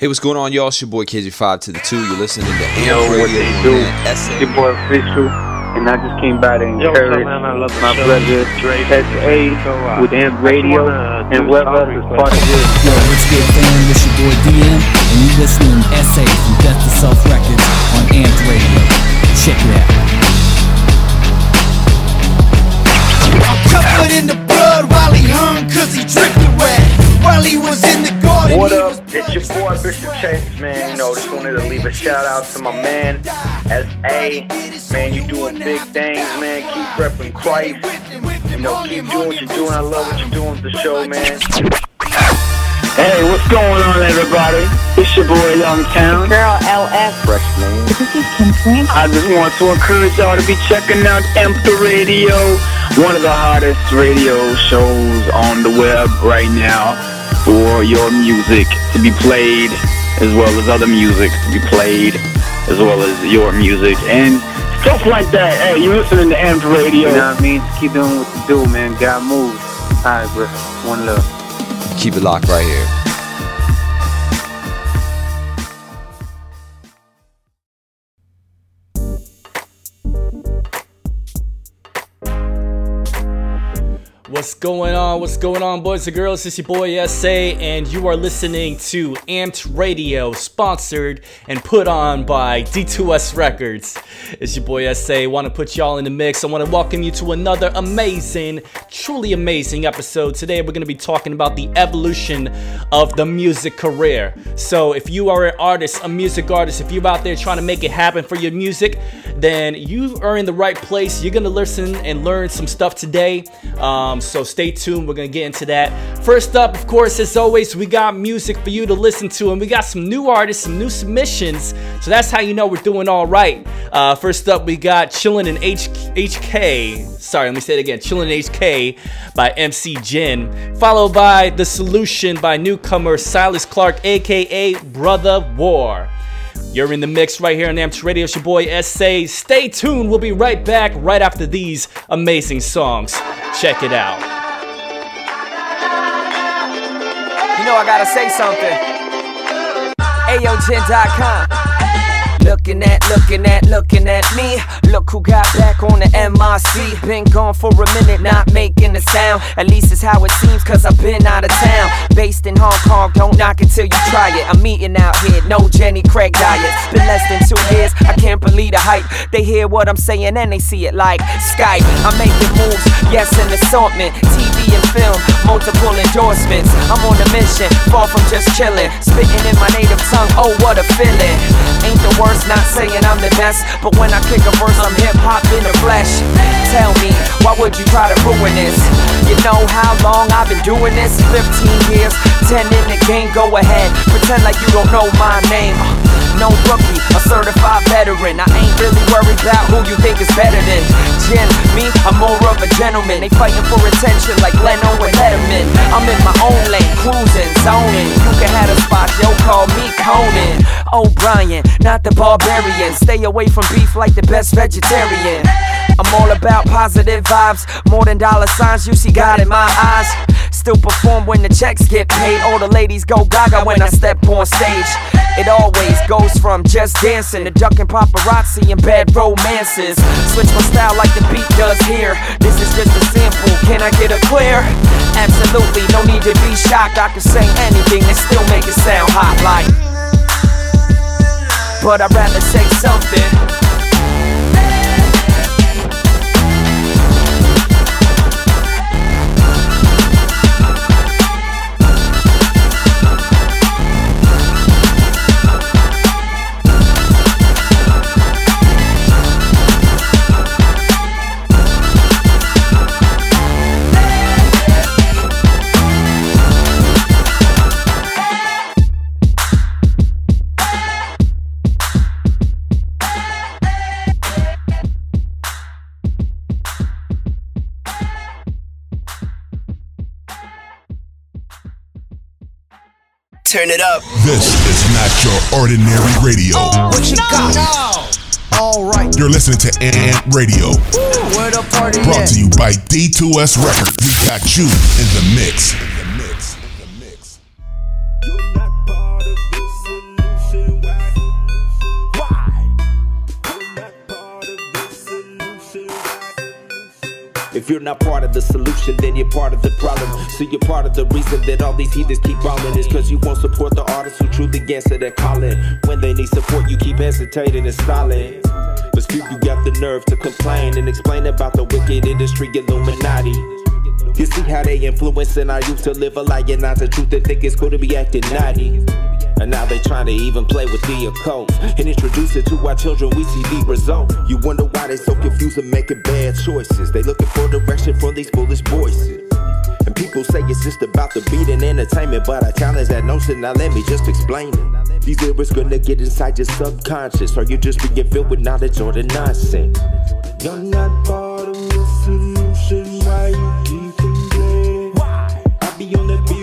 Hey, what's going on, y'all? It's your boy KJ5 to the 2. You're listening to Amp Yo, what Radio they do? and Your boy Official, and I just came by to Yo, what's up, man? I love my show. brother Dre. SA uh, with Amp Radio I just wanna and do whoever is part of this. Yo, what's good, fam? It's your boy DM, and you listening to SA from Death to Self Records on Amped Radio. Check it out. Covered in the blood while he hung cause he drifted wet. While he was in the garden, What up? It's your boy Bishop Chase, man. You know, just wanted to leave a shout out to my man, S.A. Man, you doing big things, man. Keep repping Christ. You know, keep doing what you're doing. I love what you're doing with the show, man. Hey, what's going on, everybody? It's your boy Young Town. Girl LF. Fresh man. This is Kim Francis. I just want to encourage y'all to be checking out Amped Radio, one of the hottest radio shows on the web right now for your music to be played as well as other music to be played as well as your music and stuff like that. Hey, you listening to Amp Radio. You know what I mean? Just keep doing what you do, man. God moves. All right, bro. One love. Keep it locked right here. What's going on? What's going on, boys and girls? It's your boy SA, and you are listening to Amped Radio, sponsored and put on by D2S Records. It's your boy SA. Want to put y'all in the mix. I want to welcome you to another amazing, truly amazing episode. Today, we're going to be talking about the evolution of the music career. So, if you are an artist, a music artist, if you're out there trying to make it happen for your music, then you are in the right place. You're going to listen and learn some stuff today. Um, so stay tuned. We're to get into that. First up, of course, as always, we got music for you to listen to, and we got some new artists, some new submissions. So that's how you know we're doing all right. Uh, first up, we got Chillin' in H- HK. Sorry, let me say it again. Chillin' in HK by MC Jin. Followed by The Solution by newcomer Silas Clark, aka Brother War. You're in the mix right here on Amped Radio. It's your boy SA. Stay tuned. We'll be right back right after these amazing songs. Check it out. You know I gotta say something. AOGen.com. Looking at, looking at, looking at me. Look who got back on the MRC. Been gone for a minute, not making a sound. At least it's how it seems, cause I've been out of town. Based in Hong Kong, don't knock it till you try it. I'm eating out here, no Jenny Craig diet. Been less than two years, I can't believe the hype. They hear what I'm saying and they see it like Skype. I'm making moves, yes, an assortment. TV and film, multiple endorsements. I'm on a mission, far from just chilling. Spitting in my native tongue, oh, what a feeling. Ain't the worst, not saying I'm the best. But when I kick a verse, I'm hip hop in the flesh. Tell me, why would you try to ruin this? You know how long I've been doing this? 15 years, 10 in the game, go ahead. Pretend like you don't know my name. No rookie, a certified veteran. I ain't really worried about who you think is better than Jin. Me, I'm more of a gentleman. They fighting for attention like Leno and Letterman. I'm in my own lane, cruising, zoning. You can have a spot, yo, call me Conan. O'Brien, not the barbarian. Stay away from beef like the best vegetarian. I'm all about positive vibes, more than dollar signs. You see God in my eyes. Still perform when the checks get paid. All the ladies go gaga when I step on stage. It always goes from just dancing to ducking paparazzi and bad romances. Switch my style like the beat does here. This is just a sample. Can I get a clear? Absolutely, no need to be shocked. I can say anything and still make it sound hot like. But I'd rather say something. Turn it up. This is not your ordinary radio. Oh, what you got? No. Alright. You're listening to Amped Radio, Where the party brought at? to you by D2S Records. We got you in the mix. You're not part of the solution, then you're part of the problem. So you're part of the reason that all these heathens keep balling is cause you won't support the artists who truly answer their calling. When they need support, you keep hesitating and stalling. But still, you got the nerve to complain and explain about the wicked industry Illuminati. You see how they influencing our youth to live a lie and not the truth and think it's cool to be acting naughty. And now they trying to even play with the occult and introduce it to our children. We see the result. You wonder why they so confused and making bad choices. They looking for direction from these foolish voices. And people say it's just about the beat and entertainment, but I challenge that notion. Now let me just explain it. These lyrics gonna get inside your subconscious, or you just being filled with knowledge or the nonsense. You're not part of the solution. Why you keep? Why? I be on that bill,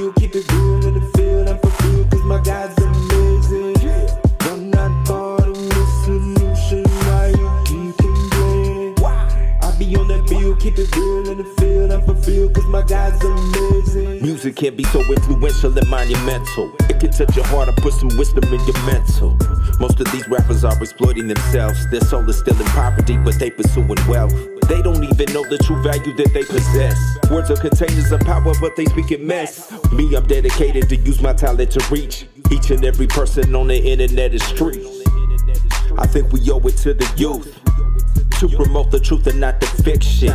it real in the field. I'm fulfilled cause my God's amazing. Music can be so influential and monumental. It can touch your heart and put some wisdom in your mental. Most of these rappers are exploiting themselves. Their soul is still in poverty, but they pursuing wealth. They don't even know the true value that they possess. Words are containers of power, but they speak in mess. Me, I'm dedicated to use my talent to reach each and every person on the internet and streets. I think we owe it to the youth to promote the truth and not the fiction.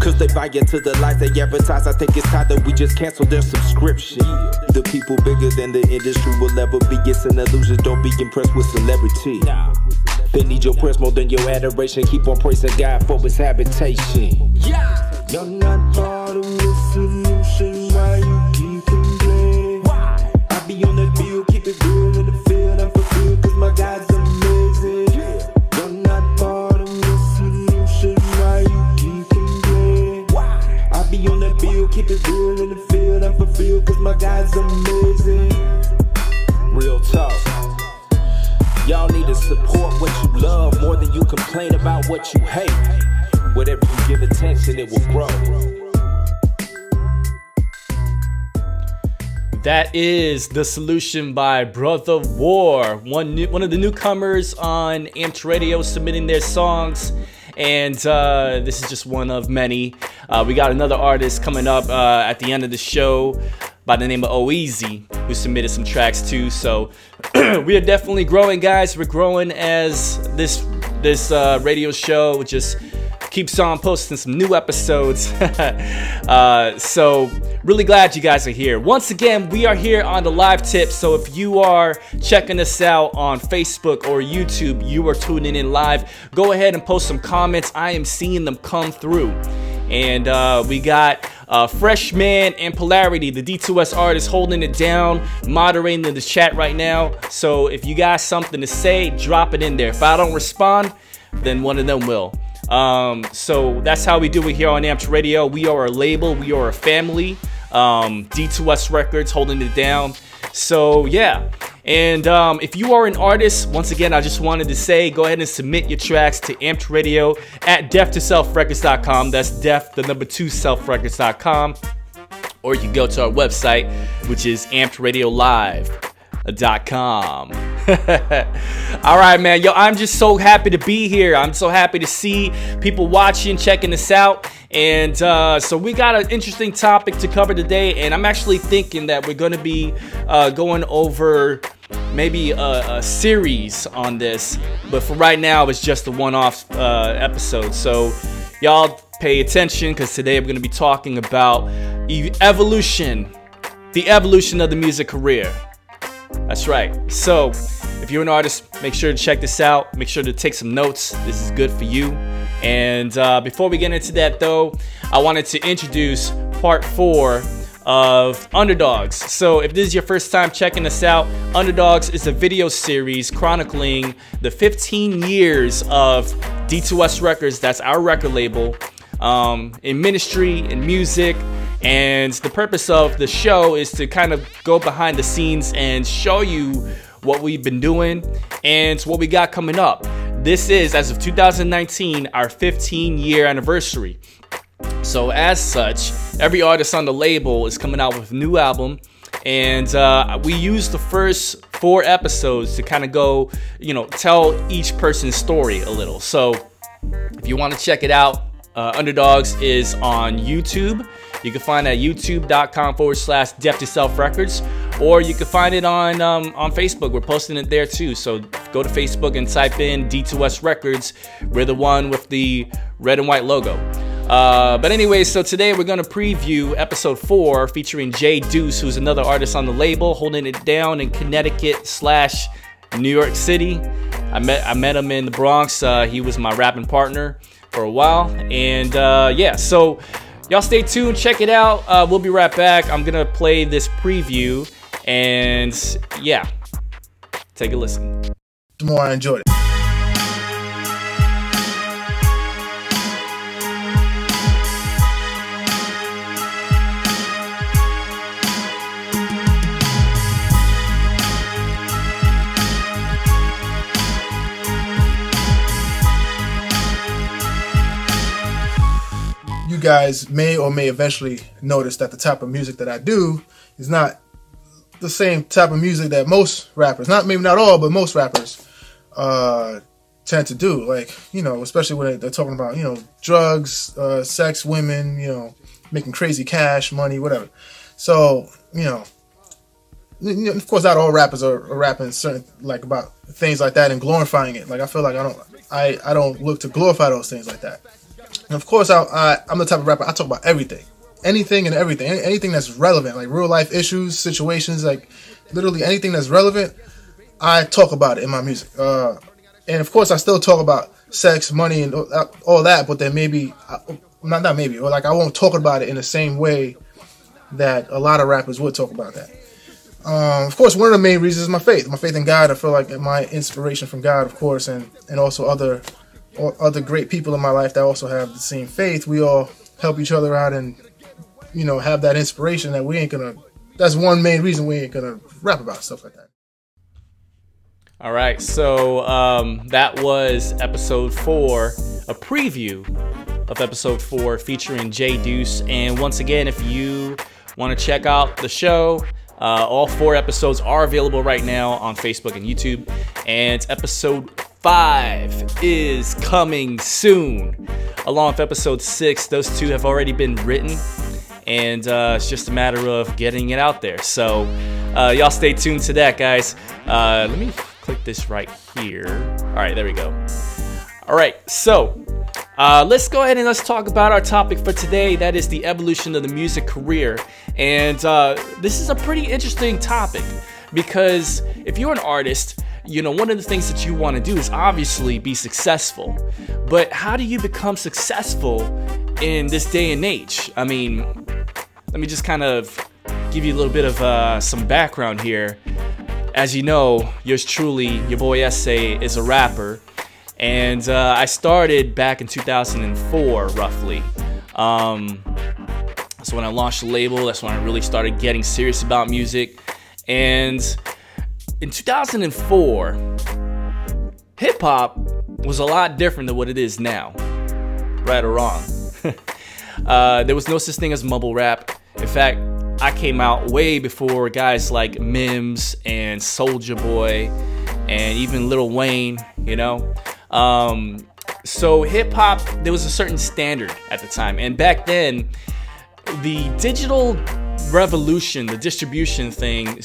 Cause they buy into the lies they advertise. I think it's time that we just cancel their subscription. The people bigger than the industry will ever be. It's an illusion. Don't be impressed with celebrity. They need your prayers more than your adoration. Keep on praising God for his habitation. You're not field. Cause my amazing. Real talk. Y'all need to support what you love more than you complain about what you hate. Whatever you give attention, it will grow. That is the solution by Brother War, one new, one of the newcomers on Amped Radio, submitting their songs, and uh, this is just one of many. Uh, we got another artist coming up uh, at the end of the show by the name of Oeasy, who submitted some tracks too. So we are definitely growing, guys. We're growing as this this uh, radio show just keeps on posting some new episodes. uh, so, really glad you guys are here. Once again, we are here on the live tip. So, if you are checking us out on Facebook or YouTube, you are tuning in live, go ahead and post some comments. I am seeing them come through. And uh, we got uh, Freshman and Polarity, the D2S artist, holding it down, moderating in the chat right now. So if you got something to say, drop it in there. If I don't respond, then one of them will. Um, so that's how we do it here on Amped Radio. We are a label, we are a family. Um, D2S Records holding it down. So yeah. And um, if you are an artist, once again, I just wanted to say go ahead and submit your tracks to Amped Radio at death2selfrecords.com. That's death, the number two selfrecords.com. Or you can go to our website, which is ampedradiolive.com. All right, man. Yo, I'm just so happy to be here. I'm so happy to see people watching, checking this out. And uh, so we got an interesting topic to cover today. And I'm actually thinking that we're going to be uh, going over maybe a, a, series on this. But for right now, it's just a one off uh, episode. So y'all pay attention because today we're going to be talking about evolution, the evolution of the music career. That's right. So, if you're an artist, make sure to check this out. Make sure to take some notes. This is good for you. And uh, before we get into that, though, I wanted to introduce part four of Underdogs. So, if this is your first time checking us out, Underdogs is a video series chronicling the 15 years of D2S Records, that's our record label, um, in ministry, in music, and the purpose of the show is to kind of go behind the scenes and show you what we've been doing and what we got coming up. This is, as of 2019, our 15 year anniversary. So, as such, every artist on the label is coming out with a new album. And uh, we use the first four episodes to kind of go, you know, tell each person's story a little. So, if you want to check it out, Uh, Underdogs is on YouTube. You can find it at youtube.com forward slash Death to Self Records, or you can find it on um, on Facebook. We're posting it there too. So go to Facebook and type in D2S Records. We're the one with the red and white logo. Uh, but anyway, so today we're gonna preview episode four featuring Jay Deuce, who's another artist on the label, holding it down in Connecticut slash New York City. I met I met him in the Bronx. Uh, he was my rapping partner for a while, and uh, yeah, so y'all stay tuned, check it out. Uh, we'll be right back. I'm gonna play this preview, and yeah, take a listen. The more I enjoyed it. Guys may or may eventually notice that the type of music that I do is not the same type of music that most rappers, not maybe not all, but most rappers uh, tend to do. Like, you know, especially when they're talking about, you know, drugs, uh, sex, women, you know, making crazy cash, money, whatever. So, you know, of course, not all rappers are, are rapping certain like about things like that and glorifying it. Like, I feel like I don't, I, I don't look to glorify those things like that. And of course, I, I, I'm the type of rapper I talk about everything, anything and everything, Any, anything that's relevant, like real life issues, situations, like literally anything that's relevant. I talk about it in my music. Uh, and of course, I still talk about sex, money, and all that. But then maybe, not not maybe, or like I won't talk about it in the same way that a lot of rappers would talk about that. Um, of course, one of the main reasons is my faith. My faith in God. I feel like my inspiration from God, of course, and and also other other great people in my life that also have the same faith, we all help each other out and you know have that inspiration that we ain't gonna. That's one main reason we ain't gonna rap about stuff like that. All right, so um, that was episode four, a preview of episode four featuring Jay Deuce. And once again, if you want to check out the show, uh, all four episodes are available right now on Facebook and YouTube. And episode 5 is coming soon. Along with episode 6, those two have already been written, and uh, it's just a matter of getting it out there. So, uh, y'all stay tuned to that, guys. Uh, let me click this right here. All right, there we go. All right, so uh, let's go ahead and let's talk about our topic for today. That is the evolution of the music career. And uh, this is a pretty interesting topic because if you're an artist, you know, one of the things that you want to do is obviously be successful. But how do you become successful in this day and age? I mean, let me just kind of give you a little bit of uh, some background here. As you know, yours truly, your boy SA, is a rapper. And uh, I started back in 2004, roughly. Um, that's when I launched the label. That's when I really started getting serious about music. And in 2004, hip hop was a lot different than what it is now. Right or wrong. uh, there was no such thing as mumble rap. In fact, I came out way before guys like Mims and Soulja Boy and even Lil Wayne, you know. Um, so hip hop, there was a certain standard at the time, and back then, the digital revolution, the distribution thing,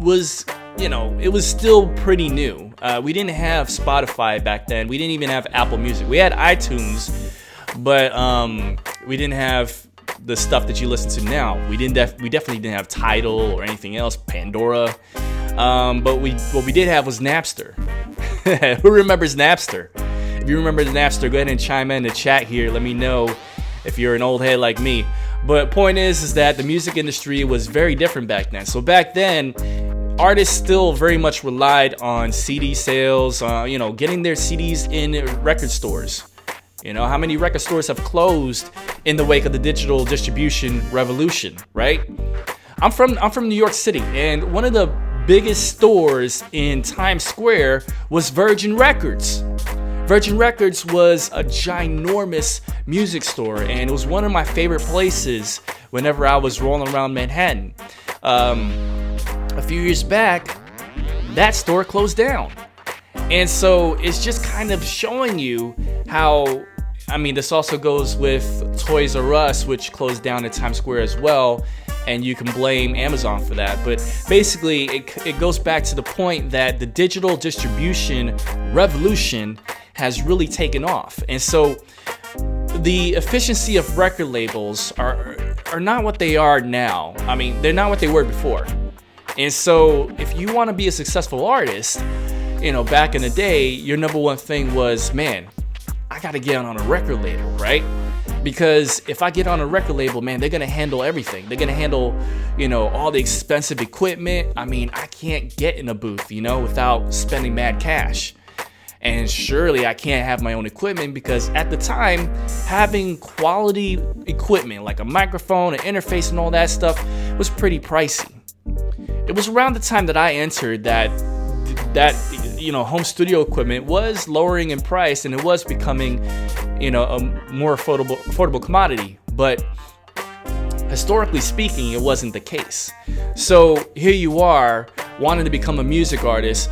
was you know, it was still pretty new. Uh, we didn't have Spotify back then. We didn't even have Apple Music. We had iTunes, but um, we didn't have the stuff that you listen to now. We didn't. Def- we definitely didn't have Tidal or anything else. Pandora. Um, but we what we did have was Napster. Who remembers Napster? If you remember Napster, go ahead and chime in the chat here. Let me know if you're an old head like me. But point is, is that the music industry was very different back then. So back then, artists still very much relied on CD sales, uh, you know, getting their CDs in record stores. You know, how many record stores have closed in the wake of the digital distribution revolution, right? I'm from I'm from New York City, and one of the biggest stores in Times Square was Virgin Records. Virgin Records was a ginormous music store, and it was one of my favorite places whenever I was rolling around Manhattan. Um, a few years back, that store closed down. And so it's just kind of showing you how I mean, this also goes with Toys R Us, which closed down in Times Square as well, and you can blame Amazon for that. But basically, it, it goes back to the point that the digital distribution revolution has really taken off. And so the efficiency of record labels are are not what they are now. I mean, they're not what they were before. And so if you want to be a successful artist, you know, back in the day, your number one thing was, man, I got to get on a record label, right? Because if I get on a record label, man, they're going to handle everything. They're going to handle, you know, all the expensive equipment. I mean, I can't get in a booth, you know, without spending mad cash. And surely I can't have my own equipment because at the time, having quality equipment like a microphone, an interface, and all that stuff was pretty pricey. It was around the time that I entered that that you know home studio equipment was lowering in price and it was becoming you know a more affordable affordable commodity, but historically speaking, it wasn't the case. So here you are wanting to become a music artist,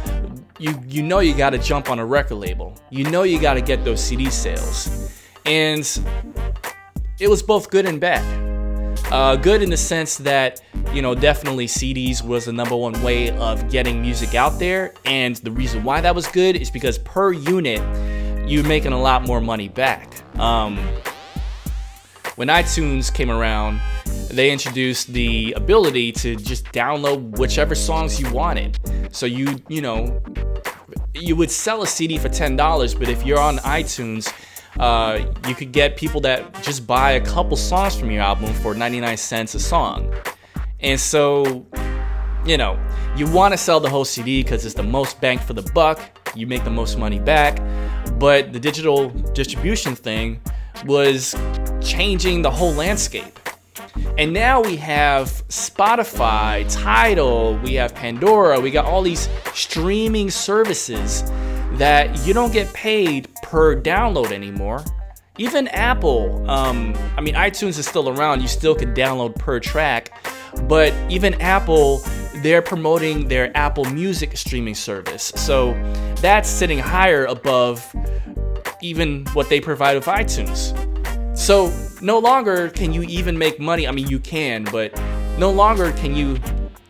you you know you got to jump on a record label. You know you got to get those CD sales, and it was both good and bad. Uh, good in the sense that you know definitely CDs was the number one way of getting music out there, and the reason why that was good is because per unit you're making a lot more money back. Um, when iTunes came around, they introduced the ability to just download whichever songs you wanted. So you, you know, you would sell a CD for $10, but if you're on iTunes, uh, you could get people that just buy a couple songs from your album for 99 cents a song. And so, you know, you want to sell the whole CD because it's the most bang for the buck, you make the most money back. But the digital distribution thing was changing the whole landscape. And now we have Spotify, Tidal, we have Pandora, we got all these streaming services that you don't get paid per download anymore. Even Apple, um, I mean, iTunes is still around, you still can download per track, but even Apple, they're promoting their Apple Music streaming service. So that's sitting higher above even what they provide with iTunes. So no longer can you even make money. I mean, you can, but no longer can you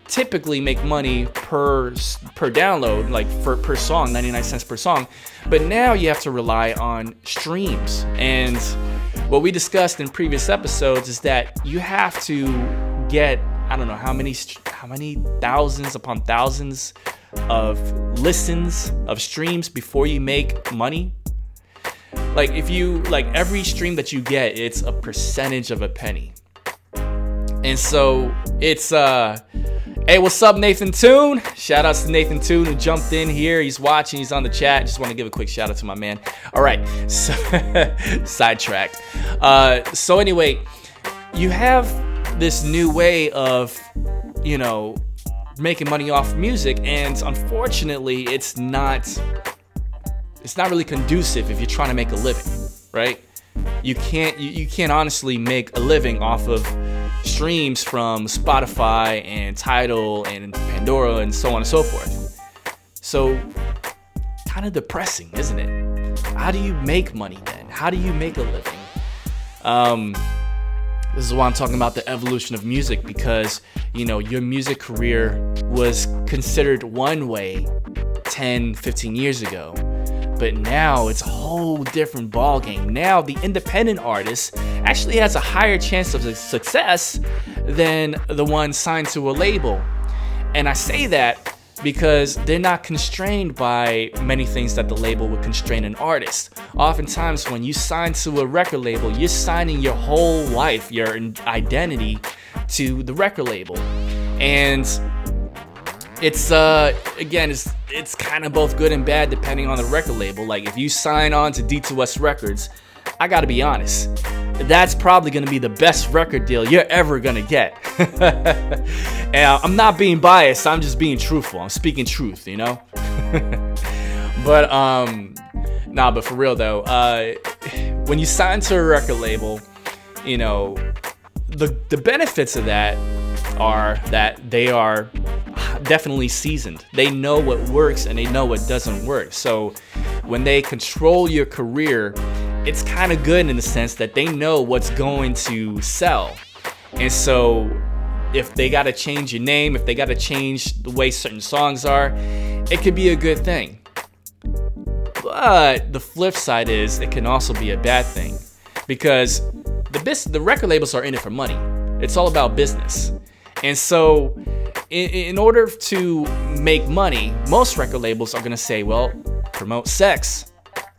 typically make money per per download, like for per song, 99 cents per song. But now you have to rely on streams. And what we discussed in previous episodes is that you have to get I don't know how many how many thousands upon thousands of listens of streams before you make money like if you like every stream that you get it's a percentage of a penny and so it's uh hey what's up nathan toon? Shout outs to nathan toon who jumped in here. He's watching he's on the chat. Just want to give a quick shout out to my man. All right so sidetracked. Uh so anyway you have this new way of you know making money off music and unfortunately it's not it's not really conducive if you're trying to make a living, right? You can't you, you can't honestly make a living off of streams from Spotify and Tidal and Pandora and so on and so forth. So kind of depressing, isn't it? How do you make money then? How do you make a living? Um, this is why I'm talking about the evolution of music because you know your music career was considered one way 10 15 years ago but now it's a whole different ballgame. Now the independent artist actually has a higher chance of success than the one signed to a label. And I say that because they're not constrained by many things that the label would constrain an artist. Oftentimes, when you sign to a record label, you're signing your whole life, your identity to the record label. And it's uh again it's it's kind of both good and bad depending on the record label. Like if you sign on to d2s records i gotta be honest that's probably gonna be the best record deal you're ever gonna get. And i'm not being biased i'm just being truthful. I'm speaking truth you know? But um nah but for real though uh when you sign to a record label you know the the benefits of that are that they are definitely seasoned. They know what works and they know what doesn't work. So when they control your career it's kind of good in the sense that they know what's going to sell. And so if they got to change your name, if they got to change the way certain songs are, it could be a good thing. But the flip side is it can also be a bad thing because the bis- the record labels are in it for money. It's all about business. And so in, in order to make money, most record labels are to say, well, promote sex,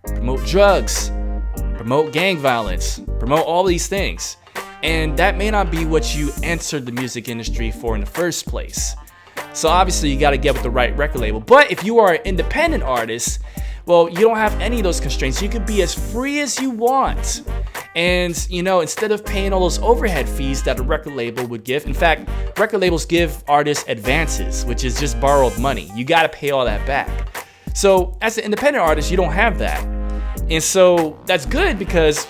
promote drugs, promote gang violence, promote all these things. And that may not be what you entered the music industry for in the first place. So obviously you got to get with the right record label. But if you are an independent artist, well, you don't have any of those constraints. You could be as free as you want. And, you know, instead of paying all those overhead fees that a record label would give, in fact, record labels give artists advances, which is just borrowed money. You got to pay all that back. So, as an independent artist, you don't have that. And so that's good because,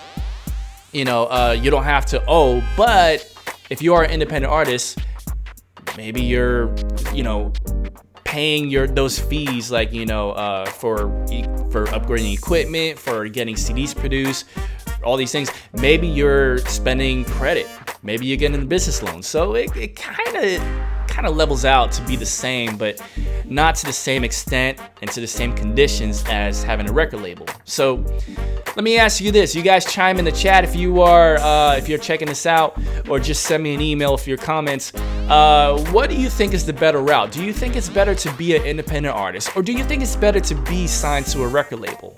you know, uh, you don't have to owe. But if you are an independent artist, maybe you're, you know, paying your those fees like you know uh, for for upgrading equipment for getting cds produced all these things. Maybe you're spending credit. Maybe you're getting business loan. So it kind of kind of levels out to be the same but not to the same extent and to the same conditions as having a record label. So let me ask you this. You guys chime in the chat if you are uh, if you're checking this out or just send me an email for your comments. Uh, what do you think is the better route? Do you think it's better to be an independent artist or do you think it's better to be signed to a record label?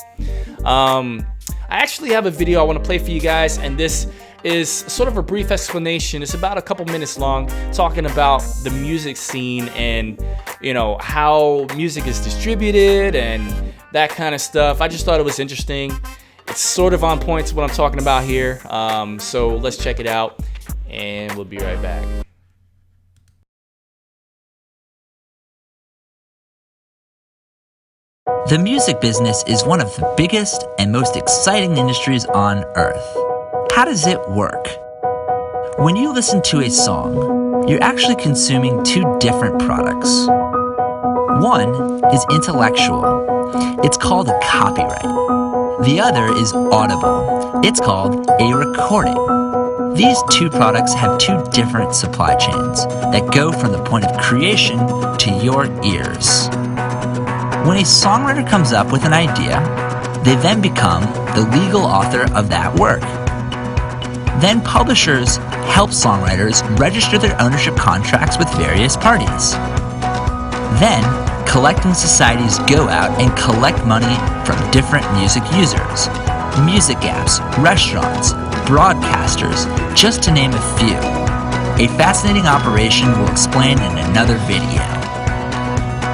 Um, i actually have a video i want to play for you guys and this is sort of a brief explanation. It's about a couple minutes long, talking about the music scene and you know how music is distributed and that kind of stuff. I just thought it was interesting. It's sort of on point to what I'm talking about here. Um, so let's check it out, and we'll be right back. The music business is one of the biggest and most exciting industries on earth. How does it work? When you listen to a song, you're actually consuming two different products. One is intellectual, it's called a copyright. The other is audible, it's called a recording. These two products have two different supply chains that go from the point of creation to your ears. When a songwriter comes up with an idea, they then become the legal author of that work. Then publishers help songwriters register their ownership contracts with various parties. Then, collecting societies go out and collect money from different music users, music apps, restaurants, broadcasters, just to name a few. A fascinating operation we'll explain in another video.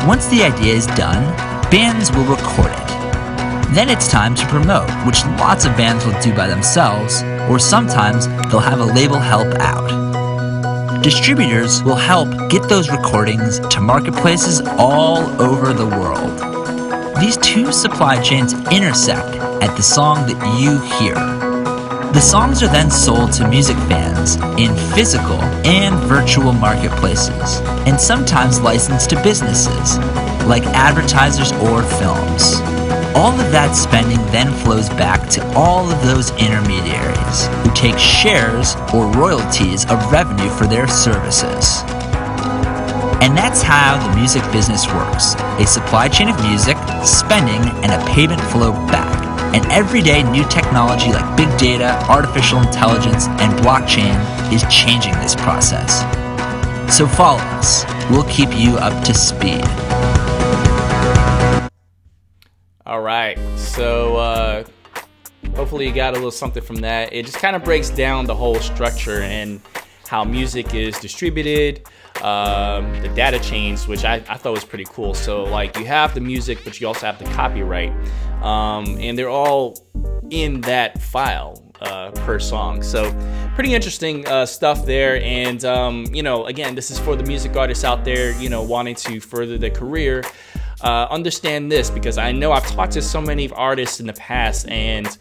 Once the idea is done, bands will record it. Then it's time to promote, which lots of bands will do by themselves, or sometimes they'll have a label help out. Distributors will help get those recordings to marketplaces all over the world. These two supply chains intersect at the song that you hear. The songs are then sold to music fans in physical and virtual marketplaces, and sometimes licensed to businesses, like advertisers or films. All of that spending then flows back to all of those intermediaries who take shares or royalties of revenue for their services. And that's how the music business works a supply chain of music, spending, and a payment flow back. And every day, new technology like big data, artificial intelligence, and blockchain is changing this process. So follow us, we'll keep you up to speed. All right. So uh, hopefully you got a little something from that. It just kind of breaks down the whole structure and how music is distributed, um, the data chains, which I, I, thought was pretty cool. So like you have the music, but you also have the copyright, um, and they're all in that file. Uh, per song. So, pretty interesting uh, stuff there. And, um, you know, again, this is for the music artists out there, you know, wanting to further their career uh, understand this because I know I've talked to so many artists in the past and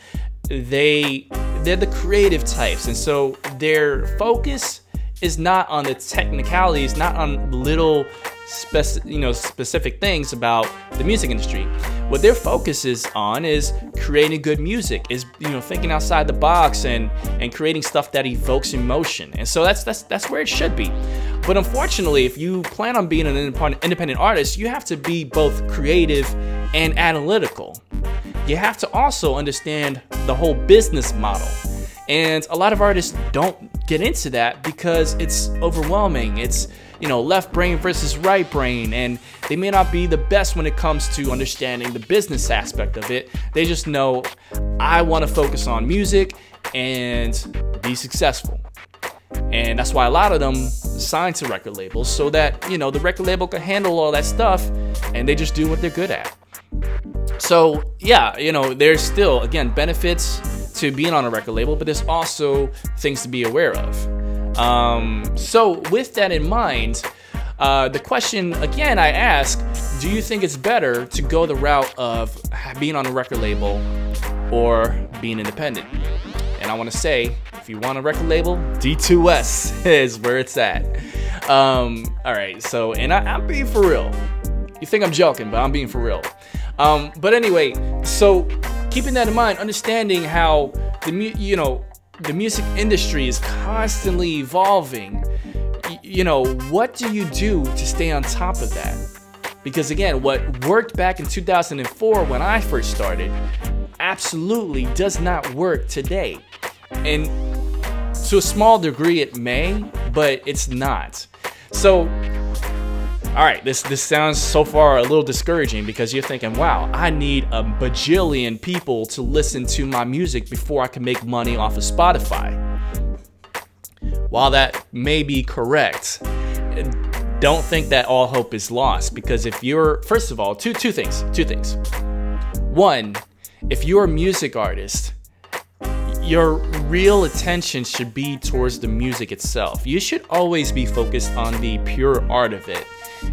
they they're the creative types. And so their focus is not on the technicalities not on little you know specific things about the music industry what their focus is on is creating good music, is you know thinking outside the box and and creating stuff that evokes emotion. And so that's that's that's where it should be. But unfortunately, if you plan on being an independent artist, you have to be both creative and analytical. You have to also understand the whole business model. And a lot of artists don't get into that because it's overwhelming. It's, you know, left brain versus right brain, and they may not be the best when it comes to understanding the business aspect of it. They just know, I want to focus on music and be successful. And that's why a lot of them sign to record labels so that, you know, the record label can handle all that stuff and they just do what they're good at. So, yeah, you know, there's still, again, benefits to being on a record label, but there's also things to be aware of. Um, so, with that in mind, uh, the question again I ask do you think it's better to go the route of being on a record label or being independent? And I want to say, if you want a record label, D2S is where it's at. Um, all right, so, and I, I'm being for real. You think I'm joking, but I'm being for real. Um, but anyway, so keeping that in mind, understanding how the you know the music industry is constantly evolving. Y- you know, what do you do to stay on top of that? Because again, what worked back in 2004 when I first started absolutely does not work today. And to a small degree it may, but it's not. So all right, this this sounds so far a little discouraging because you're thinking, wow, I need a bajillion people to listen to my music before I can make money off of Spotify. While that may be correct, don't think that all hope is lost because if you're first of all, two two things, two things. One, if you're a music artist, your real attention should be towards the music itself. You should always be focused on the pure art of it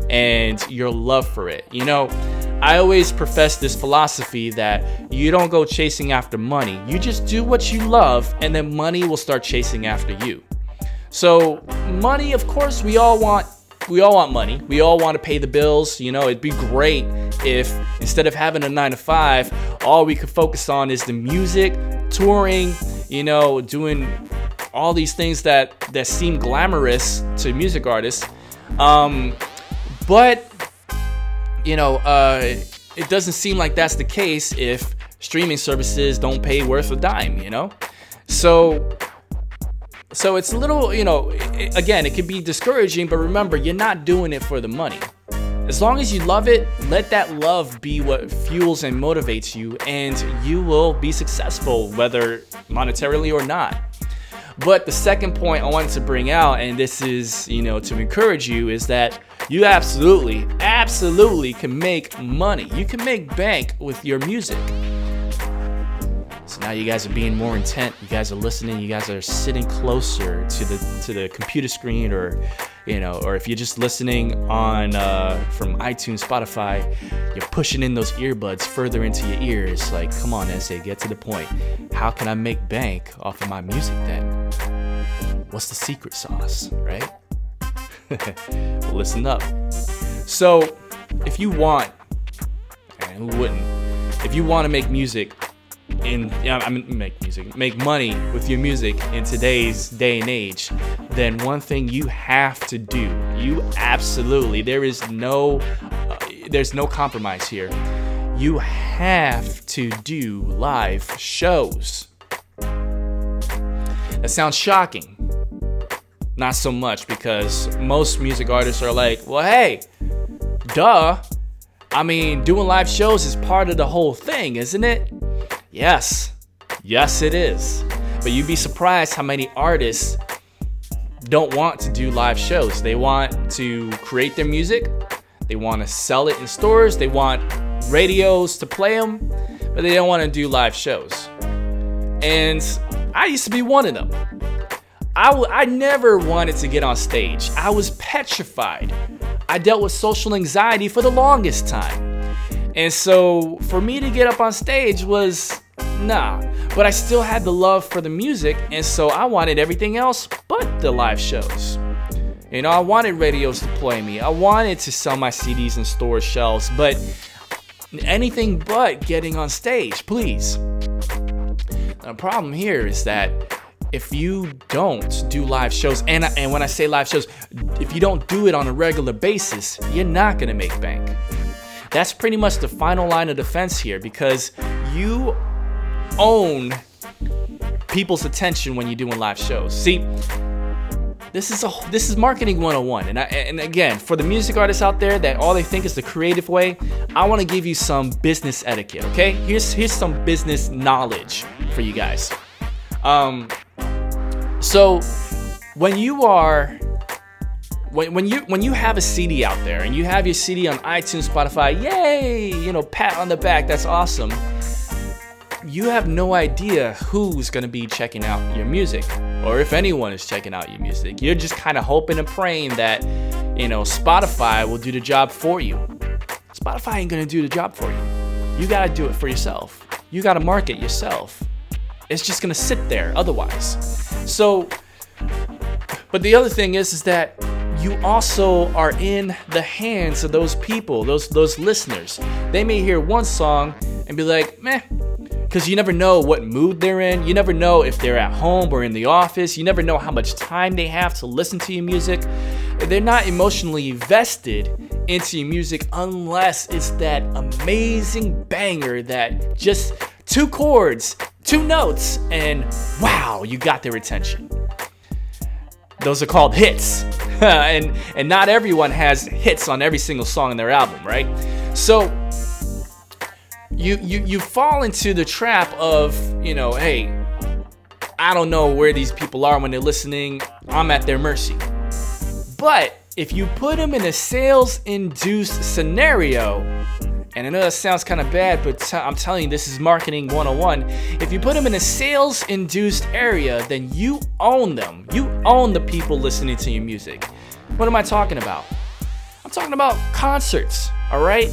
and your love for it. You know, I always profess this philosophy that you don't go chasing after money. You just do what you love, and then money will start chasing after you. So, money, of course, we all want. We all want money. We all want to pay the bills. You know, it'd be great if instead of having a nine to five, all we could focus on is the music, touring, you know, doing all these things that that seem glamorous to music artists. Um, but you know, uh, it doesn't seem like that's the case if streaming services don't pay worth a dime. You know, so so it's a little, you know, it, again, it can be discouraging, but remember, you're not doing it for the money. As long as you love it, let that love be what fuels and motivates you, and you will be successful, whether monetarily or not. But the second point I wanted to bring out, and this is, you know, to encourage you, is that you absolutely, absolutely can make money. You can make bank with your music. So now you guys are being more intent. You guys are listening. You guys are sitting closer to the to the computer screen, or you know, or if you're just listening on uh, from iTunes, Spotify, you're pushing in those earbuds further into your ears. Like, come on, SA, get to the point. How can I make bank off of my music then? What's the secret sauce, right? listen up. So, if you want, and who wouldn't? If you want to make music in I mean make music, make money with your music in today's day and age, then one thing you have to do, you absolutely, there is no uh, there's no compromise here. You have to do live shows. That sounds shocking. Not so much because most music artists are like, well, hey, duh. I mean, doing live shows is part of the whole thing, isn't it? Yes, yes, it is. But you'd be surprised how many artists don't want to do live shows. They want to create their music, they want to sell it in stores, they want radios to play them, but they don't want to do live shows. And I used to be one of them. I, w- I never wanted to get on stage. I was petrified. I dealt with social anxiety for the longest time. And so for me to get up on stage was nah. But I still had the love for the music, and so I wanted everything else but the live shows. You know, I wanted radios to play me. I wanted to sell my CDs in store shelves, but anything but getting on stage, please. The problem here is that if you don't do live shows, and and when I say live shows, if you don't do it on a regular basis, you're not gonna make bank. That's pretty much the final line of defense here because you own people's attention when you're doing live shows. See, this is a this is marketing 101 and I, and again for the music artists out there that all they think is the creative way i want to give you some business etiquette okay here's here's some business knowledge for you guys um so when you are when, when you when you have a cd out there and you have your cd on itunes spotify yay you know pat on the back that's awesome you have no idea who's to be checking out your music or if anyone is checking out your music. You're just kind of hoping and praying that, you know, Spotify will do the job for you. Spotify ain't to do the job for you. You got to do it for yourself. You got to market yourself. It's just to sit there otherwise. So but the other thing is is that you also are in the hands of those people, those those listeners. They may hear one song and be like, "Meh, because you never know what mood they're in. You never know if they're at home or in the office. You never know how much time they have to listen to your music. They're not emotionally vested into your music unless it's that amazing banger that just two chords, two notes, and wow, you got their attention. Those are called hits. and and not everyone has hits on every single song in their album, right? So you you you fall into the trap of you know hey i don't know where these people are when they're listening i'm at their mercy but if you put them in a sales induced scenario and i know that sounds kind of bad but i'm telling you this is marketing 101 if you put them in a sales induced area then you own them. You own the people listening to your music. What am i talking about? I'm talking about concerts all right?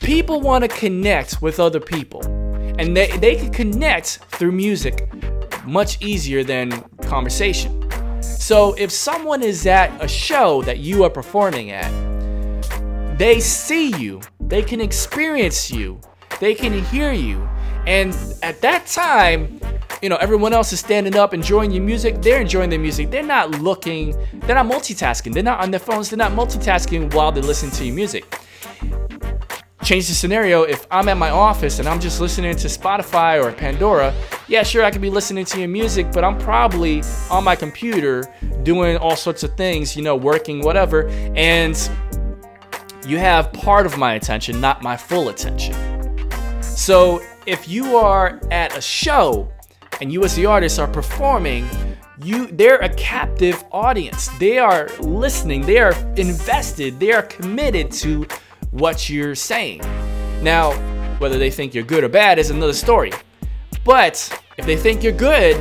People want to connect with other people and they, they can connect through music much easier than conversation. So if someone is at a show that you are performing at they see you they can experience you. They can hear you. And at that time you know everyone else is standing up enjoying your music. They're enjoying their music. They're not looking they're not multitasking. They're not on their phones. They're not multitasking while they're listening to your music. Change the scenario. If i'm at my office and i'm just listening to spotify or pandora yeah sure i could be listening to your music but i'm probably on my computer doing all sorts of things you know working whatever. And you have part of my attention not my full attention so if you are at a show and you as the artist are performing you they're a captive audience they are listening they are invested they are committed to what you're saying. Now, whether they think you're good or bad is another story. But if they think you're good,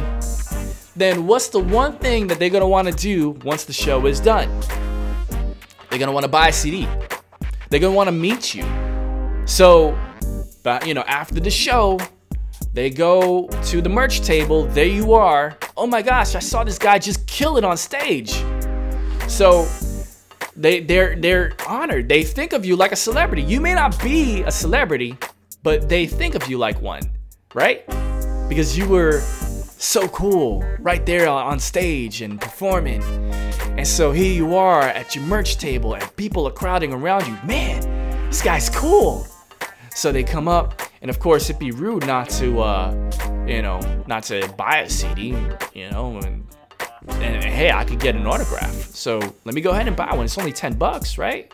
then what's the one thing that they're gonna wanna do once the show is done? They're gonna wanna buy a CD. They're gonna wanna meet you. So, but you know, after the show, they go to the merch table. There you are. Oh my gosh, I saw this guy just kill it on stage. So they they're they're honored. They think of you like a celebrity. You may not be a celebrity, but they think of you like one, right? Because you were so cool right there on stage and performing. And so here you are at your merch table and people are crowding around you. Man, this guy's cool. So they come up, and of course, it'd be rude not to, uh, you know, not to buy a CD, you know, and and hey, I could get an autograph. So let me go ahead and buy one. It's only 10 bucks, right?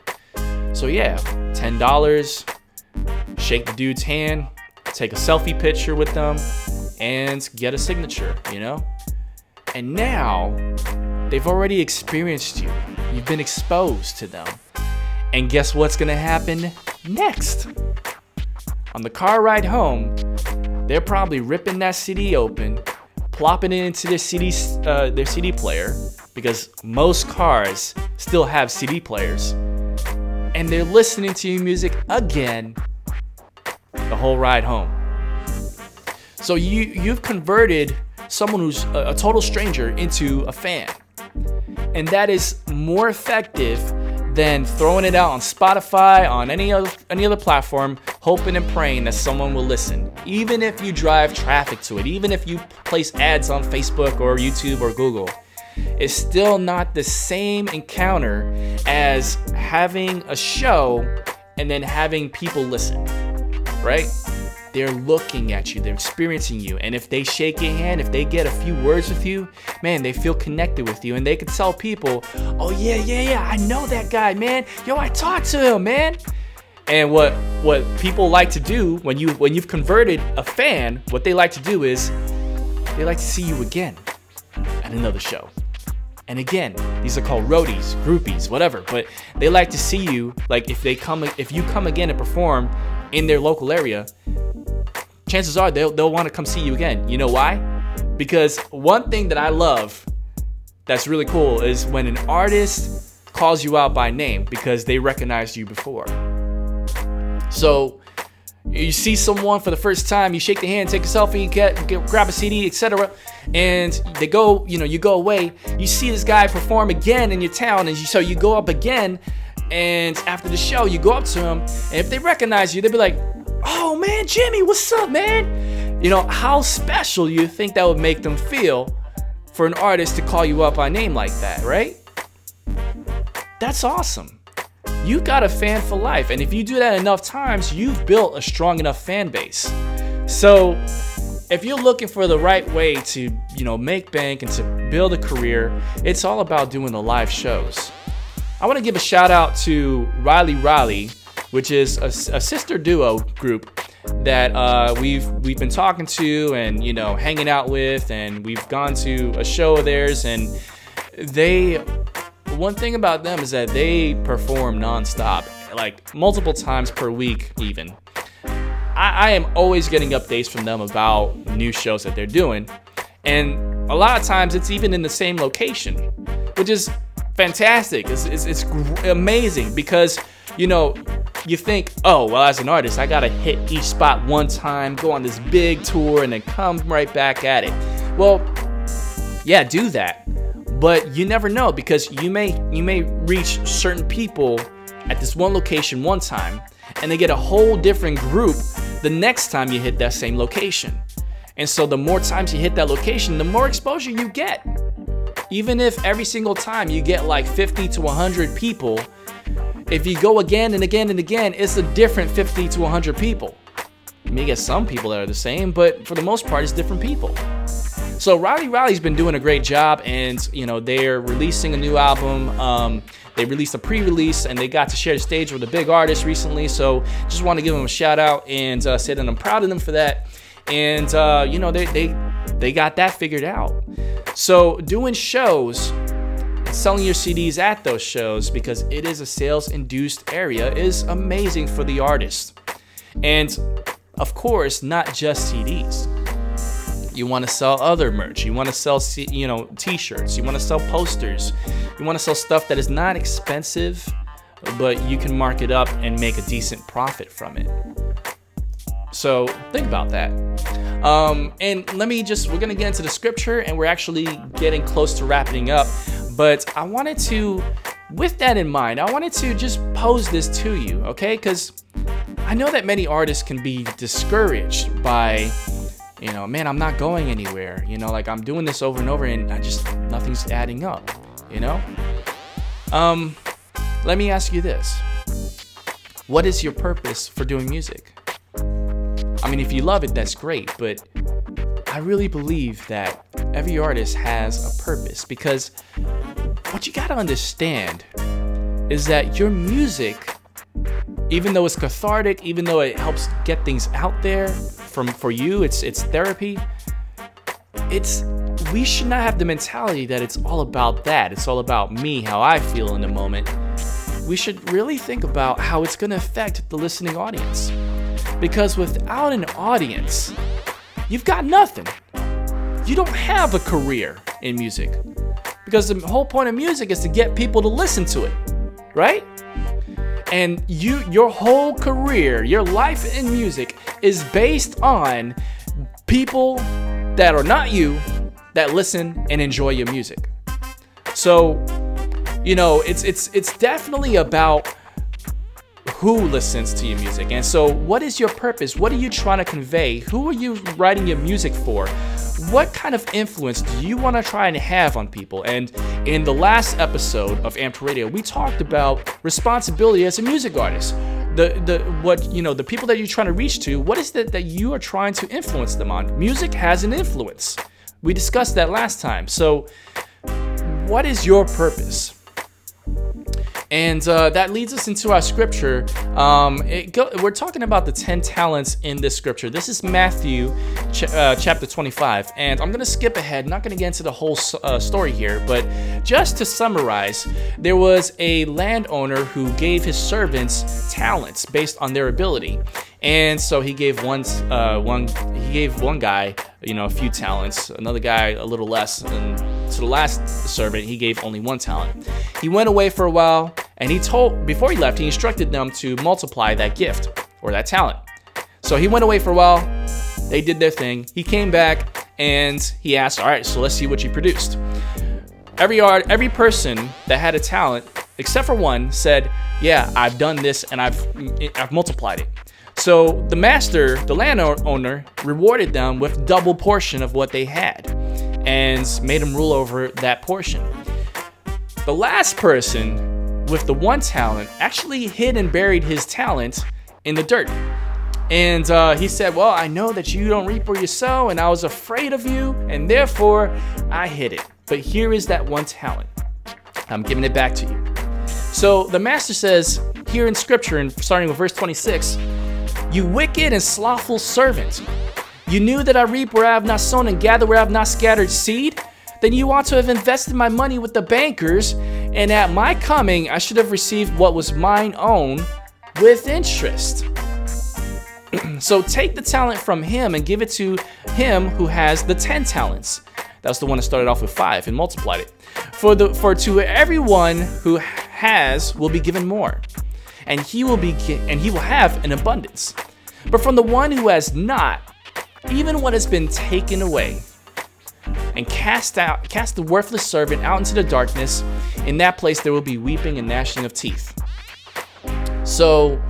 So yeah, $10. Shake the dude's hand, take a selfie picture with them, and get a signature, you know? And now they've already experienced you. You've been exposed to them. And guess what's gonna happen next? On the car ride home, they're probably ripping that CD open plopping it into their CD, uh, their CD player, because most cars still have CD players, and they're listening to your music again the whole ride home. So you you've converted someone who's a, a total stranger into a fan, and that is more effective than throwing it out on Spotify, on any other any other platform, hoping and praying that someone will listen. Even if you drive traffic to it, even if you place ads on Facebook or YouTube or Google, it's still not the same encounter as having a show and then having people listen. Right? They're looking at you, they're experiencing you. And if they shake your hand, if they get a few words with you, man, they feel connected with you. And they can tell people, oh, yeah, yeah, yeah, I know that guy, man. Yo, I talked to him, man. And what what people like to do when you when you've converted a fan, what they like to do is they like to see you again at another show. And again, these are called roadies, groupies, whatever. But they like to see you like if they come if you come again and perform in their local area, chances are they'll, they'll want to come see you again. You know why? Because one thing that I love that's really cool is when an artist calls you out by name because they recognized you before. So you see someone for the first time, you shake the hand, take a selfie, get, get grab a CD, etc. And they go, you know, you go away. You see this guy perform again in your town, and you, so you go up again. And after the show, you go up to them, and if they recognize you, they'll be like, "Oh man, Jimmy, what's up, man?" You know how special you think that would make them feel for an artist to call you up by name like that, right? That's awesome. You got a fan for life, and if you do that enough times, you've built a strong enough fan base. So, if you're looking for the right way to, you know, make bank and to build a career, it's all about doing the live shows. I want to give a shout out to Riley Riley, which is a, a sister duo group that uh, we've we've been talking to and you know hanging out with, and we've gone to a show of theirs, and they one thing about them is that they perform nonstop, like multiple times per week, even. I, I, am always getting updates from them about new shows that they're doing. And a lot of times it's even in the same location, which is fantastic. It's, it's, it's amazing because, you know, you think, oh, well, as an artist, I gotta hit each spot one time, go on this big tour, and then come right back at it. Well, yeah, do that but you never know because you may you may reach certain people at this one location one time and they get a whole different group the next time you hit that same location. And so the more times you hit that location, the more exposure you get. Even if every single time you get like 50 to 100 people, if you go again and again and again, it's a different 50 to 100 people. You may get some people that are the same, but for the most part, it's different people. So Riley Riley's been doing a great job, and you know they're releasing a new album. Um, they released a pre-release, and they got to share the stage with a big artist recently. So just want to give them a shout out and uh, say that I'm proud of them for that. And uh, you know they they they got that figured out. So doing shows selling your CDs at those shows because it is a sales induced area is amazing for the artist. And of course, not just CDs. You want to sell other merch. You want to sell, you know, t-shirts. You want to sell posters. You want to sell stuff that is not expensive, but you can mark it up and make a decent profit from it. So think about that. Um, and let me just, we're going to get into the scripture and we're actually getting close to wrapping up. But I wanted to, with that in mind, I wanted to just pose this to you, okay? Because I know that many artists can be discouraged by you know, man, I'm not going anywhere. You know, like I'm doing this over and over and I just nothing's adding up, you know? Um let me ask you this. What is your purpose for doing music? I mean, if you love it, that's great, but I really believe that every artist has a purpose because what you got to understand is that your music even though it's cathartic, even though it helps get things out there, from for you it's it's therapy it's we should not have the mentality that it's all about that. It's all about me how i feel in the moment. We should really think about how it's going to affect the listening audience because without an audience you've got nothing. You don't have a career in music. Because the whole point of music is to get people to listen to it right? And you your whole career, your life in music is based on people that are not you that listen and enjoy your music. So you know, it's it's it's definitely about who listens to your music. And so, what is your purpose? What are you trying to convey? Who are you writing your music for? What kind of influence do you want to try and have on people? And in the last episode of Amped Radio, we talked about responsibility as a music artist. The the what you know the people that you're trying to reach to. What is it that you are trying to influence them on? Music has an influence. We discussed that last time. So, what is your purpose? And uh, that leads us into our scripture. Um, go, we're talking about the 10 talents in this scripture. This is Matthew ch- uh, chapter 25. And I'm going to skip ahead, not going to get into the whole uh, story here, but just to summarize, there was a landowner who gave his servants talents based on their ability. And so he gave one, uh, one, he gave one guy, you know, a few talents, another guy a little less, and to the last servant he gave only one talent. He went away for a while, and he told before he left, he instructed them to multiply that gift or that talent. So he went away for a while. They did their thing. He came back and he asked, "All right, so let's see what you produced." Every art, every person that had a talent, except for one, said, "Yeah, I've done this and I've I've multiplied it." So the master, the landowner, rewarded them with double portion of what they had and made him rule over that portion. The last person with the one talent actually hid and buried his talent in the dirt. And uh, he said, Well, I know that you don't reap where you sow, and I was afraid of you, and therefore I hid it. But here is that one talent. I'm giving it back to you. So the master says here in scripture, and starting with verse 26, you wicked and slothful servant. You knew that I reap where I have not sown and gather where I have not scattered seed? Then you ought to have invested my money with the bankers, and at my coming I should have received what was mine own with interest. so take the talent from him and give it to him who has the 10 talents. That's the one that started off with 5 and multiplied it. For the for to everyone who has will be given more, and he will be and he will have an abundance. But from the one who has not, even what has been taken away, and cast out cast the worthless servant out into the darkness. In that place there will be weeping and gnashing of teeth. So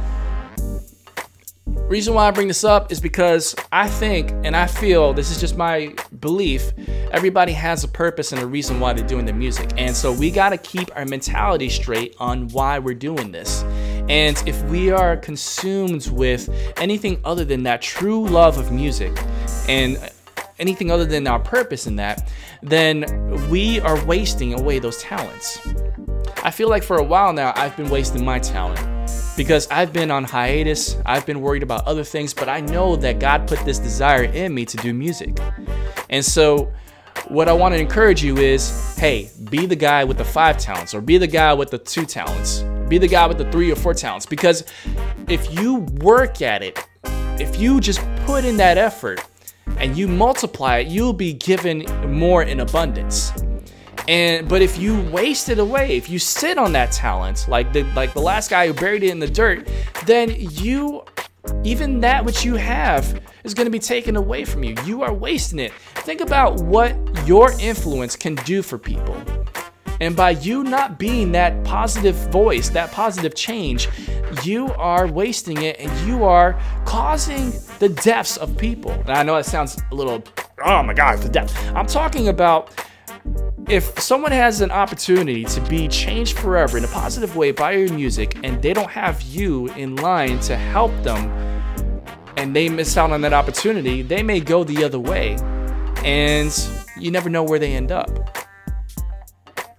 reason why I bring this up is because I think and I feel this is just my belief everybody has a purpose and a reason why they're doing their music. And so we got to keep our mentality straight on why we're doing this. And if we are consumed with anything other than that true love of music and anything other than our purpose in that, then we are wasting away those talents. I feel like for a while now, I've been wasting my talent because I've been on hiatus. I've been worried about other things, but I know that God put this desire in me to do music. And so, what I want to encourage you is hey, be the guy with the five talents, or be the guy with the two talents, be the guy with the three or four talents. Because if you work at it, if you just put in that effort and you multiply it, you'll be given more in abundance. And but if you waste it away, if you sit on that talent, like the like the last guy who buried it in the dirt, then you even that which you have is going to be taken away from you. You are wasting it. Think about what your influence can do for people. And by you not being that positive voice, that positive change, you are wasting it and you are causing the deaths of people. And I know that sounds a little, oh my God, the death. I'm talking about if someone has an opportunity to be changed forever in a positive way by your music and they don't have you in line to help them and they miss out on that opportunity, they may go the other way and you never know where they end up.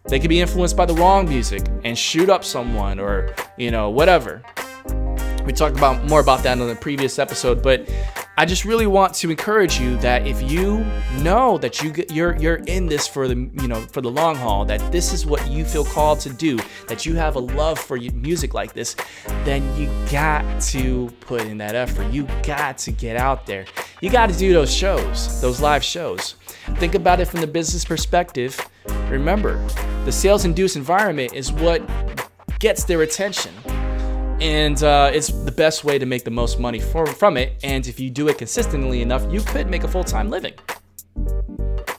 They could be influenced by the wrong music and shoot up someone or, you know, whatever. We talked about more about that in the previous episode, but I just really want to encourage you that if you know that you get, you're you're in this for the you know for the long haul, that this is what you feel called to do, that you have a love for music like this, then you got to put in that effort. You got to get out there. You got to do those shows, those live shows. Think about it from the business perspective. Remember, the sales induced environment is what gets their attention and uh, it's the best way to make the most money for, from it. And if you do it consistently enough, you could make a full time living.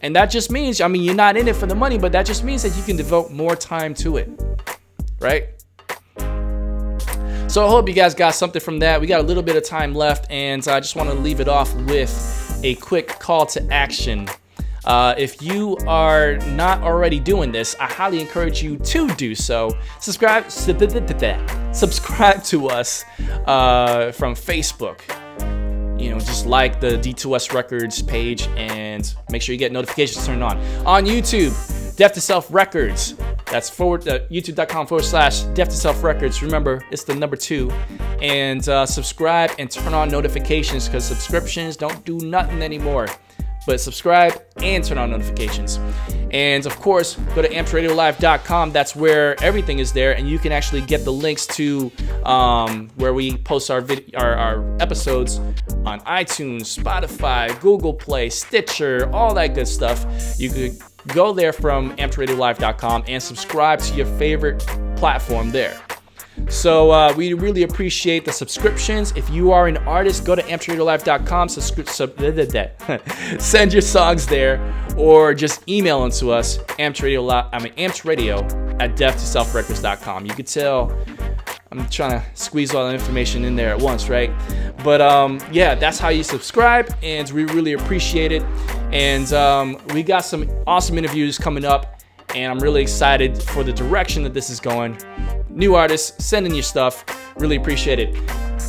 And that just means, I mean, you're not in it for the money, but that just means that you can devote more time to it. right? So I hope you guys got something from that. We got a little bit of time left, and I just want to leave it off with a quick call to action. Uh, if you are not already doing this, I highly encourage you to do so. Subscribe, subscribe to us uh, from Facebook. You know, just like the D2S Records page and make sure you get notifications turned on. On YouTube, Death to Self Records. That's forward uh, youtube.com forward slash Death to Self Records. Remember, it's the number two. And uh, subscribe and turn on notifications because subscriptions don't do nothing anymore but subscribe and turn on notifications. And of course, go to ampedradiolive.com. That's where everything is there, and you can actually get the links to um, where we post our, vid- our, our episodes on iTunes, Spotify, Google Play, Stitcher, all that good stuff. You could go there from ampedradiolive.com and subscribe to your favorite platform there. So uh, we really appreciate the subscriptions. If you are an artist, go to ampedradiolive.com, subscri- sub- send your songs there, or just email them to us, ampedradio, I mean, ampedradio at death2selfrecords.com. You could tell I'm trying to squeeze all the information in there at once, right? But um, yeah, that's how you subscribe, and we really appreciate it. And um, we got some awesome interviews coming up, and I'm really excited for the direction that this is going new artists, send in your stuff. Really appreciate it.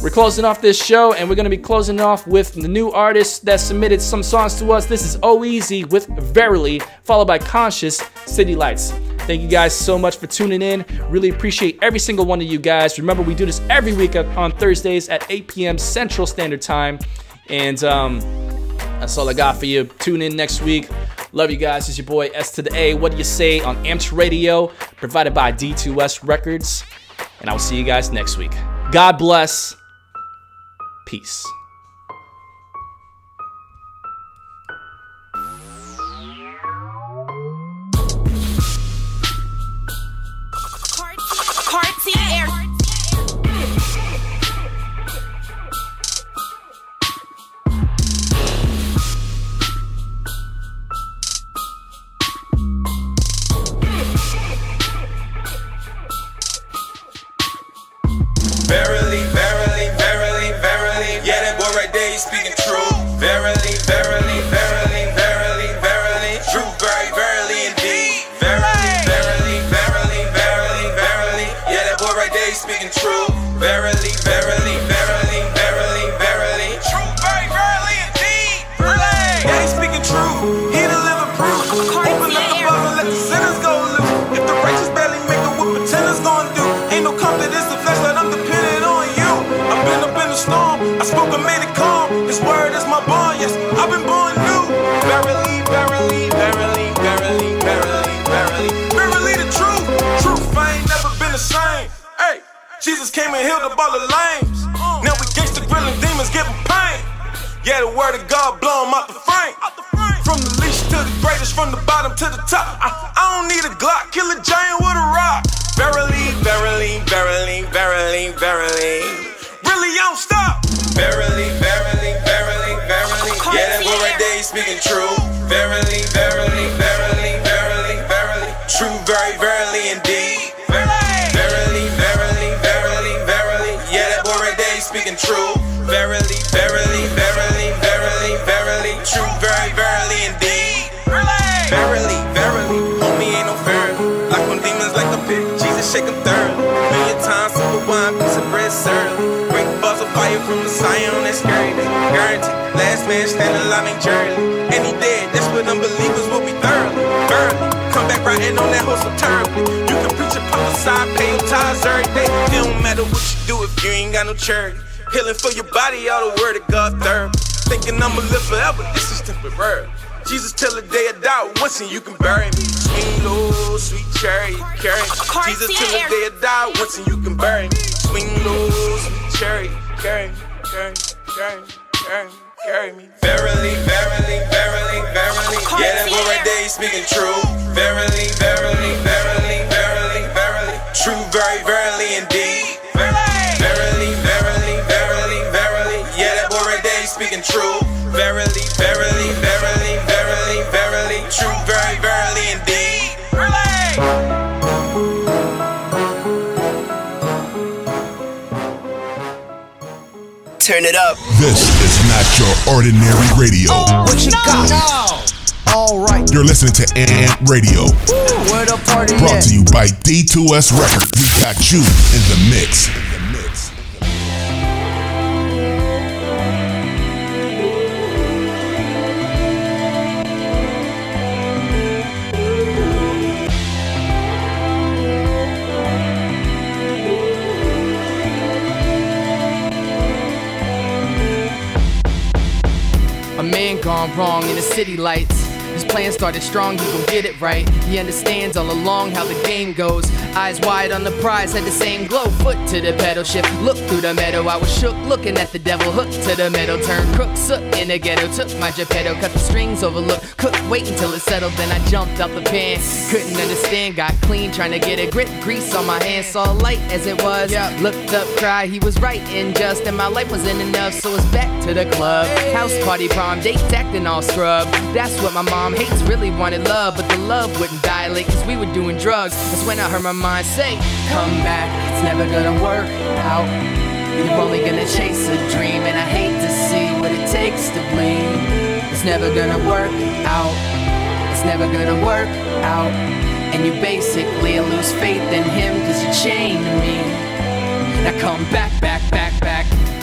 We're closing off this show, and we're gonna be closing off with the new artist that submitted some songs to us. This is O Easy with Verily, followed by Conscious City Lights. Thank you guys so much for tuning in. Really appreciate every single one of you guys. Remember, we do this every week on Thursdays at 8 p.m. Central Standard Time. And um, that's all I got for you. Tune in next week. Love you guys. It's your boy S to the A. What do you say on Amped Radio, provided by D2S Records. And I'll see you guys next week. God bless. Peace. True. Verily, verily, verily, verily, verily. True, very, verily indeed. Verily, verily, homie ain't no fairy. Like when demons like the pit, Jesus shake them thoroughly. Million times super wine, piece of bread surly. Break balls of fire from the Zion, that's scary. They guarantee. Last man standing alive ain't journey. And he dead, that's what unbelievers will be thoroughly. Early, come back riding on that horse so terribly. You can preach a prophesy, pay your tithes every day. It don't matter what you do if you ain't got no charity. Healing for your body, all the word of God therapy. Thinking I'ma live forever, this is temporary. Jesus till the day I die, once and you can bury me. Swing low, sweet cherry, carry me. Jesus till the day I die, once and you can bury me. Swing low, sweet cherry, carry me, carry me, carry me, carry me, carry me. Verily, verily, verily, verily. Yeah, that boy right there, he's speaking true. Verily, verily, verily, verily, verily. True, very, verily indeed. true. Verily, verily, verily, verily, verily, true, very, verily indeed. Relay! Turn it up. This is not your ordinary radio. Oh, what you no, got? No. All right. You're listening to Amped Radio. Ooh, where the party Brought to you by D2S Records. We got you in the mix. Gone wrong in the city lights. His plan started strong, he gon' get it right. He understands all along how the game goes. Eyes wide on the prize, had the same glow. Foot to the pedal shift, look through the meadow. I was shook, looking at the devil. Hooked to the metal, turned crook, soot in the ghetto. Took my Geppetto, cut the strings, overlooked. Cook, wait until it settled, then I jumped out the pan. Couldn't understand, got clean, trying to get a grip. Grease on my hands, saw light as it was. Looked up, cried, he was right, and unjust, and my life wasn't enough, so it's back to the club. House party, prom, dates acting all scrub. That's what my mom hates, really wanted love, but the love wouldn't dilate, cause we were doing drugs. That's when I heard my mind say, Come back, it's never gonna work out. You're only gonna chase a dream, and I hate to see what it takes to bleed. It's never gonna work out. It's never gonna work out. And you basically lose faith in him, cause you chained to me. Now come back, back, back.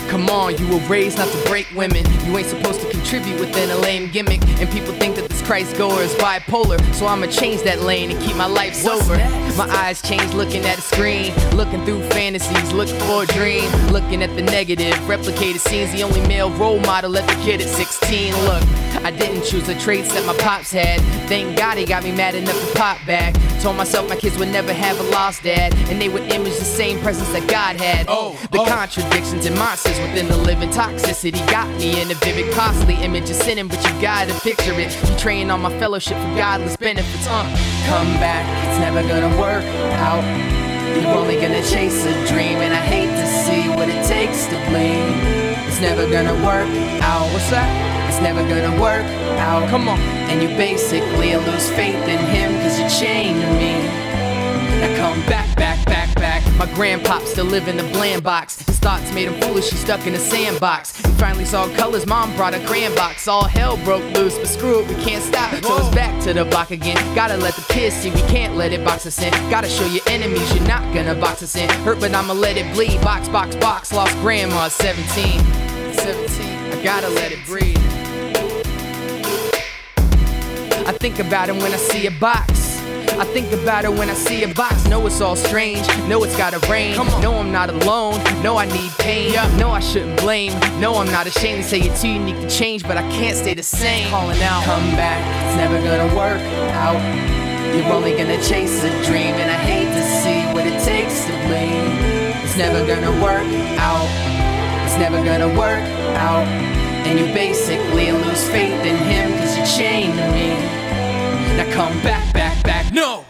Come on, you were raised not to break women. You ain't supposed to contribute within a lame gimmick. And people think that this Christ goer is bipolar. So I'ma change that lane and keep my life sober. My eyes change looking at a screen. Looking through fantasies, looking for a dream. Looking at the negative, replicated scenes. The only male role model at the kid at 16. Look, I didn't choose the traits that my pops had. Thank God he got me mad enough to pop back. Told myself my kids would never have a lost dad. And they would image the same presence that God had. Oh, the oh. contradictions and monsters within the living toxicity got me in a vivid, costly image of sinning, but you gotta picture it. Betraying all my fellowship for godless benefits. Uh, come back, it's never gonna work out. You're only gonna chase a dream, and I hate to see what it takes to bleed. It's never gonna work out. What's that? It's never gonna work out. Come on. And you basically lose faith in him, cause you're chained to me. Now come back, back, back, back. My grandpop still live in the bland box. His thoughts made him foolish, he stuck in a sandbox. He finally saw colors, mom brought a crayon box. All hell broke loose, but screw it, we can't stop. So it's back to the block again. Gotta let the kids see, we can't let it box us in. Gotta show your enemies, you're not gonna box us in. Hurt, but I'ma let it bleed. Box, box, box. Lost grandma at 17. 17. I gotta let it breathe. I think about it when I see a box. I think about it when I see a box. Know it's all strange. Know it's gotta rain. Know I'm not alone. Know I need pain. Know I shouldn't blame. Know I'm not ashamed to say you're too unique to change, but I can't stay the same. Calling out, come back. It's never gonna work out. You're only gonna chase a dream, and I hate to see what it takes to bleed. It's never gonna work out. It's never gonna work out. And you basically lose faith in him, cause you chained me. Now come back, back, back, no!